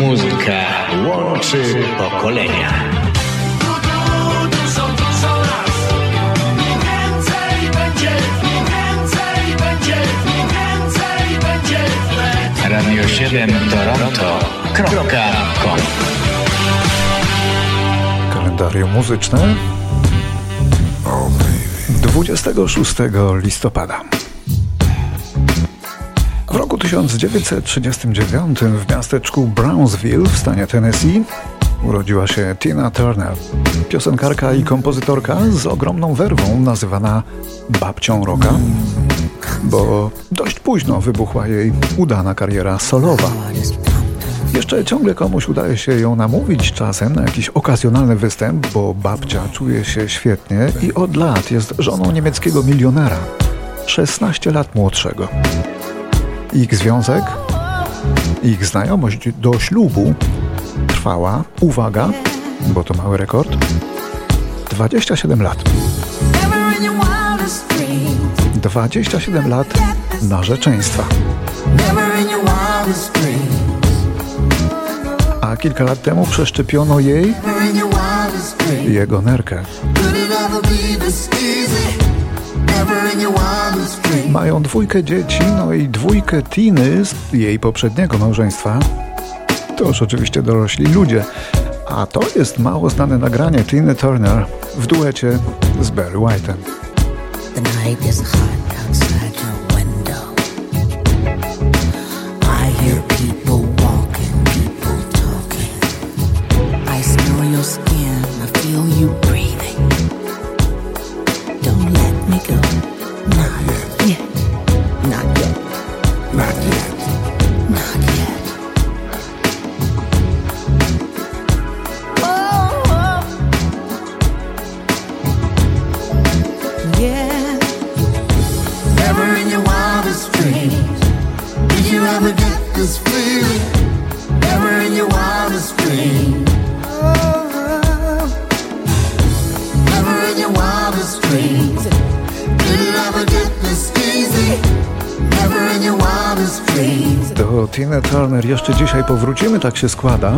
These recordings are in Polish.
Muzyka łączy pokolenia. Radio 7 Toronto.com Kalendarium muzyczne 26 listopada. W roku 1939 w miasteczku Brownsville w stanie Tennessee urodziła się Tina Turner, piosenkarka i kompozytorka z ogromną werwą nazywana babcią rocka, bo dość późno wybuchła jej udana kariera solowa. Jeszcze ciągle komuś udaje się ją namówić czasem na jakiś okazjonalny występ, bo babcia czuje się świetnie i od lat jest żoną niemieckiego milionera, 16 lat młodszego. Ich związek, ich znajomość do ślubu trwała, uwaga, bo to mały rekord, 27 lat. 27 lat narzeczeństwa. A kilka lat temu przeszczepiono jej jego nerkę. Mają dwójkę dzieci, no i dwójkę Tiny z jej poprzedniego małżeństwa. To już oczywiście dorośli ludzie. A to jest mało znane nagranie Tiny Turner w duecie z Barry White'em. The night is hot outside Tina Turner jeszcze dzisiaj powrócimy, tak się składa.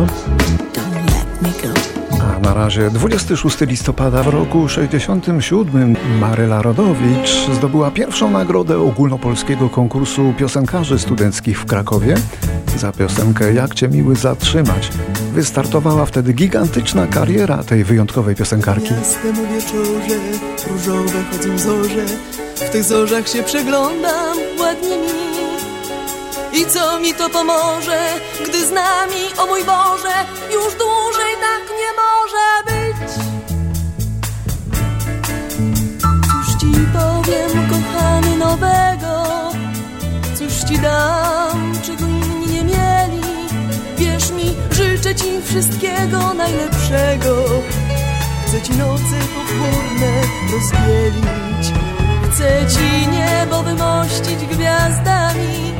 A na razie 26 listopada w roku 67 Maryla Rodowicz zdobyła pierwszą nagrodę ogólnopolskiego konkursu piosenkarzy studenckich w Krakowie za piosenkę Jak Cię miły zatrzymać. Wystartowała wtedy gigantyczna kariera tej wyjątkowej piosenkarki. Jasnem o wieczorze, różowe chodzą zorze, w tych zorzach się przeglądam, ładnie mi. I co mi to pomoże, gdy z nami, o mój Boże, już dłużej tak nie może być. Cóż ci powiem, kochany, nowego, cóż ci dam, czego inni nie mieli. Wierz mi, życzę ci wszystkiego najlepszego. Chcę ci nocy pochmurne rozbielić Chcę ci niebo wymościć gwiazdami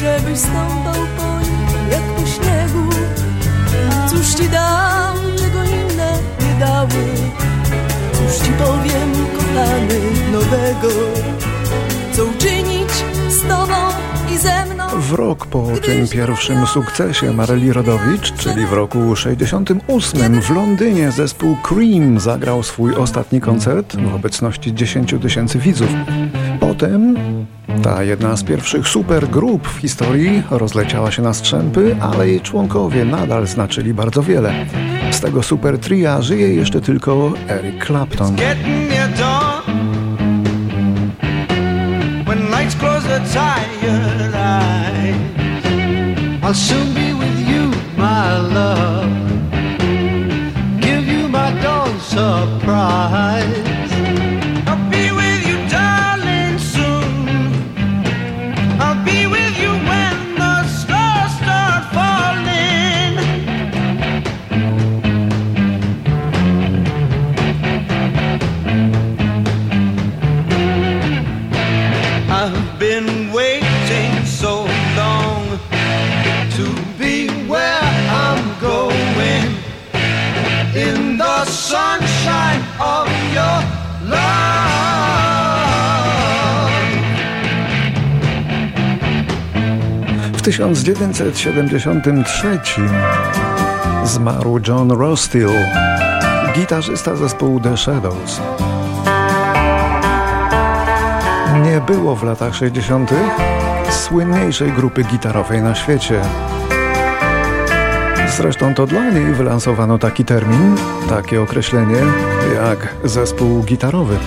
Żebyś stąpał po nich jak po śniegu. Cóż ci dam, czego inne nie dały? Cóż ci powiem, kochany, nowego? Co uczynić z tobą i ze mną? W rok po tym pierwszym sukcesie Maryli Rodowicz, czyli w roku 68 w Londynie zespół Cream zagrał swój ostatni koncert w obecności 10 tysięcy widzów. Potem ta jedna z pierwszych supergrup w historii rozleciała się na strzępy, ale jej członkowie nadal znaczyli bardzo wiele. Z tego super tria żyje jeszcze tylko Eric Clapton. getting near been waiting so long to be where I'm going in the sunshine of your love. W 1973 zmarł John Rostill, gitarzysta zespołu The Shadows. Było w latach 60. słynniejszej grupy gitarowej na świecie. Zresztą to dla niej wylansowano taki termin, takie określenie jak zespół gitarowy.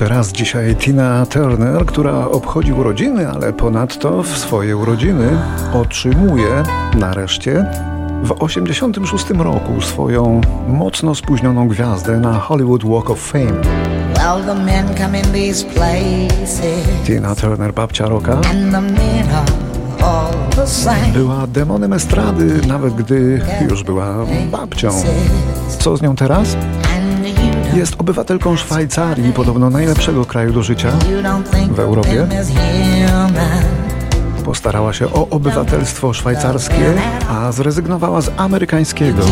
Jeszcze raz dzisiaj Tina Turner, która obchodzi urodziny, ale ponadto w swoje urodziny otrzymuje nareszcie w 86 roku swoją mocno spóźnioną gwiazdę na Hollywood Walk of Fame. Tina Turner, babcia roka, była demonem estrady, nawet gdy już była babcią. Co z nią teraz? Jest obywatelką Szwajcarii, podobno najlepszego kraju do życia. w Europie. Postarała się o obywatelstwo szwajcarskie, a zrezygnowała z amerykańskiego.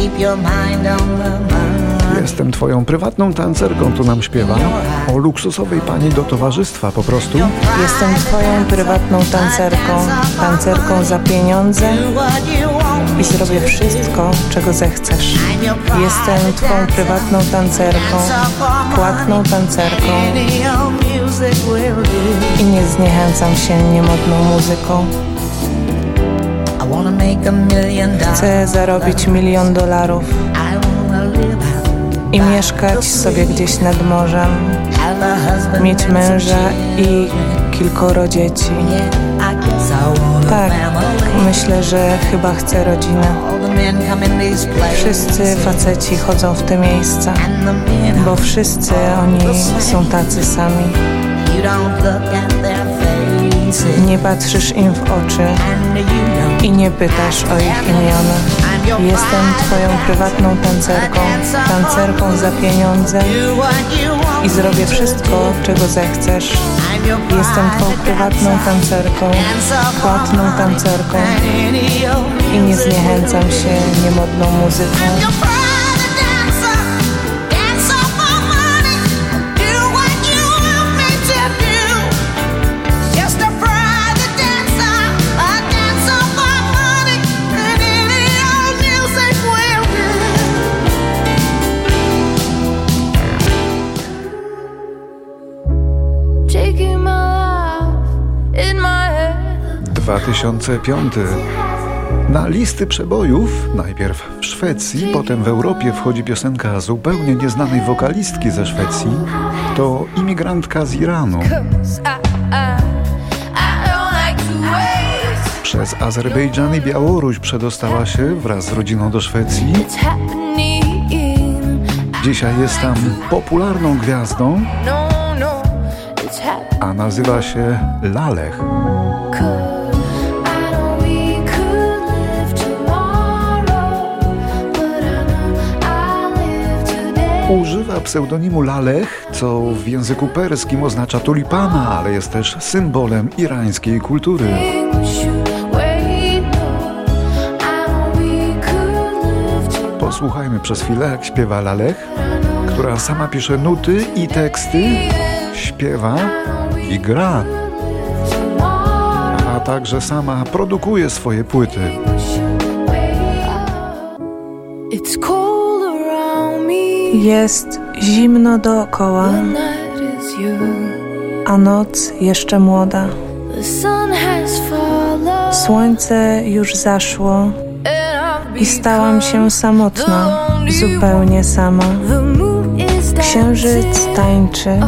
Jestem twoją prywatną tancerką, tu nam śpiewa. O luksusowej pani do towarzystwa po prostu. Jestem twoją prywatną tancerką, tancerką za pieniądze I zrobię wszystko, czego zechcesz. Jestem twą prywatną tancerką, płatną tancerką i nie zniechęcam się niemodną muzyką. Chcę zarobić milion dolarów I mieszkać sobie gdzieś nad morzem, mieć męża i kilkoro dzieci. Tak, myślę, że chyba chcę places. Wszyscy faceci chodzą w te miejsca, bo wszyscy oni są tacy sami. Nie patrzysz im w oczy i nie pytasz o ich imiona. Jestem twoją prywatną tancerką, tancerką za pieniądze i zrobię wszystko, czego zechcesz. Jestem private prywatną tancerką, płatną tancerką i nie zniechęcam się niemodną muzyką. 2005. Na listy przebojów, najpierw w Szwecji, potem w Europie wchodzi piosenka zupełnie nieznanej wokalistki ze Szwecji. To imigrantka z Iranu. Przez Azerbejdżan i Białoruś przedostała się wraz z rodziną do Szwecji. Dzisiaj jest tam popularną gwiazdą, a nazywa się Lalech. Używa pseudonimu Lalech, co w języku perskim oznacza tulipana, ale jest też symbolem irańskiej kultury. Posłuchajmy przez chwilę, jak śpiewa Lalech, która sama pisze nuty i teksty, śpiewa i gra, a także sama produkuje swoje płyty. Jest zimno dookoła, a noc jeszcze młoda. Słońce już zaszło, i stałam się samotna, zupełnie sama. Księżyc tańczy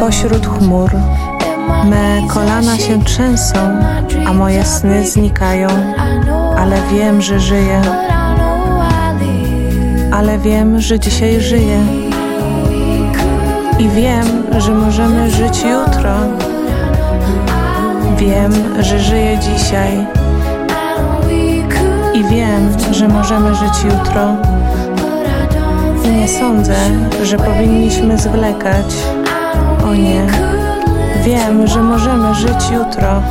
pośród chmur. Me kolana się trzęsą, a moje sny znikają, ale wiem, że żyję. Ale wiem, że dzisiaj żyję. I wiem, że możemy żyć jutro. Wiem, że żyję dzisiaj. I wiem, że możemy żyć jutro. Nie sądzę, że powinniśmy zwlekać. O nie. Wiem, że możemy żyć jutro.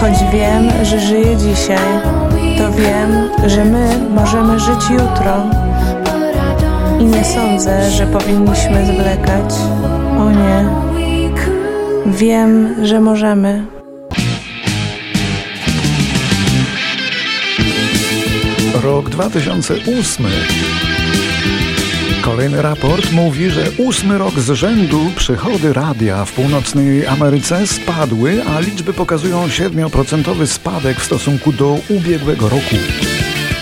Choć wiem, że żyję dzisiaj, to wiem, że my możemy żyć jutro. I nie sądzę, że powinniśmy zwlekać. O nie. Wiem, że możemy. Rok 2008. Kolejny raport mówi, że ósmy rok z rzędu przychody radia w północnej Ameryce spadły, a liczby pokazują 7% spadek w stosunku do ubiegłego roku.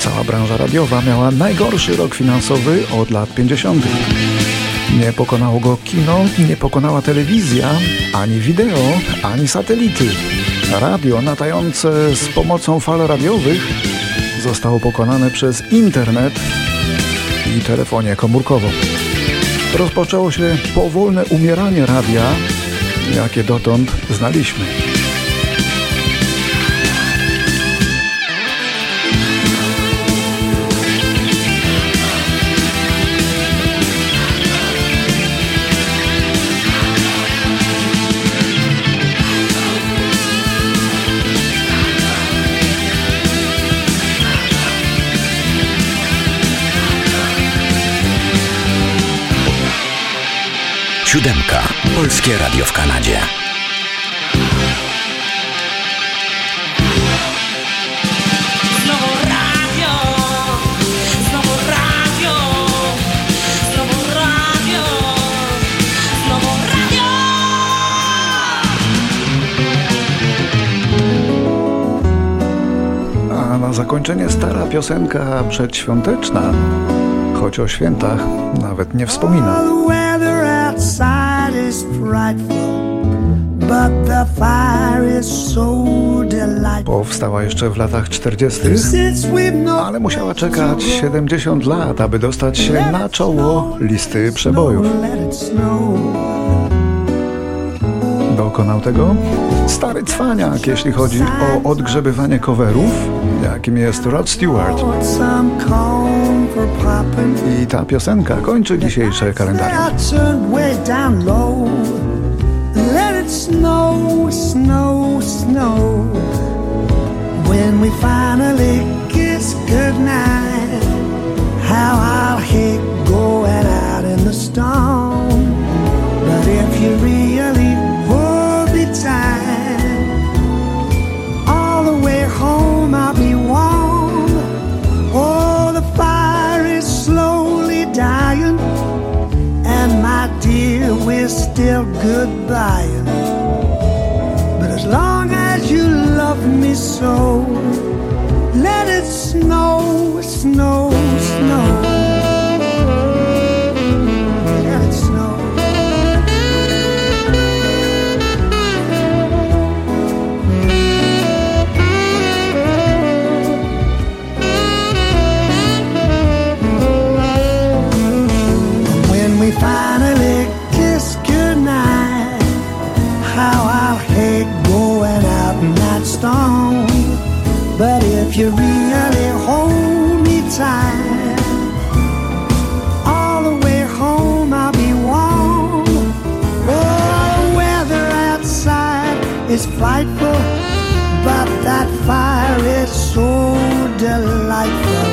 Cała branża radiowa miała najgorszy rok finansowy od lat 50. Nie pokonało go kino, nie pokonała telewizja, ani wideo, ani satelity. Radio natające z pomocą fal radiowych zostało pokonane przez internet i telefonię komórkową. Rozpoczęło się powolne umieranie radia, jakie dotąd znaliśmy. Siódemka. Polskie Radio w Kanadzie. Znowu radio, znowu radio, znowu radio, znowu radio. A na zakończenie stara piosenka przedświąteczna, choć o świętach nawet nie wspomina. The weather outside is frightful, but the fire is so delightful. Powstała jeszcze w latach 40., Since we've no ale musiała czekać 70 lat, aby dostać się na czoło listy przebojów. Dokonał tego stary cwaniak, jeśli chodzi o odgrzebywanie coverów, jakim jest Rod Stewart. I ta piosenka kończy dzisiejsze kalendarium. Let it snow, snow, snow. But as long as you love me so, let it snow, snow, snow. Delightful.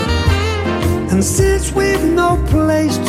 And since we've no place to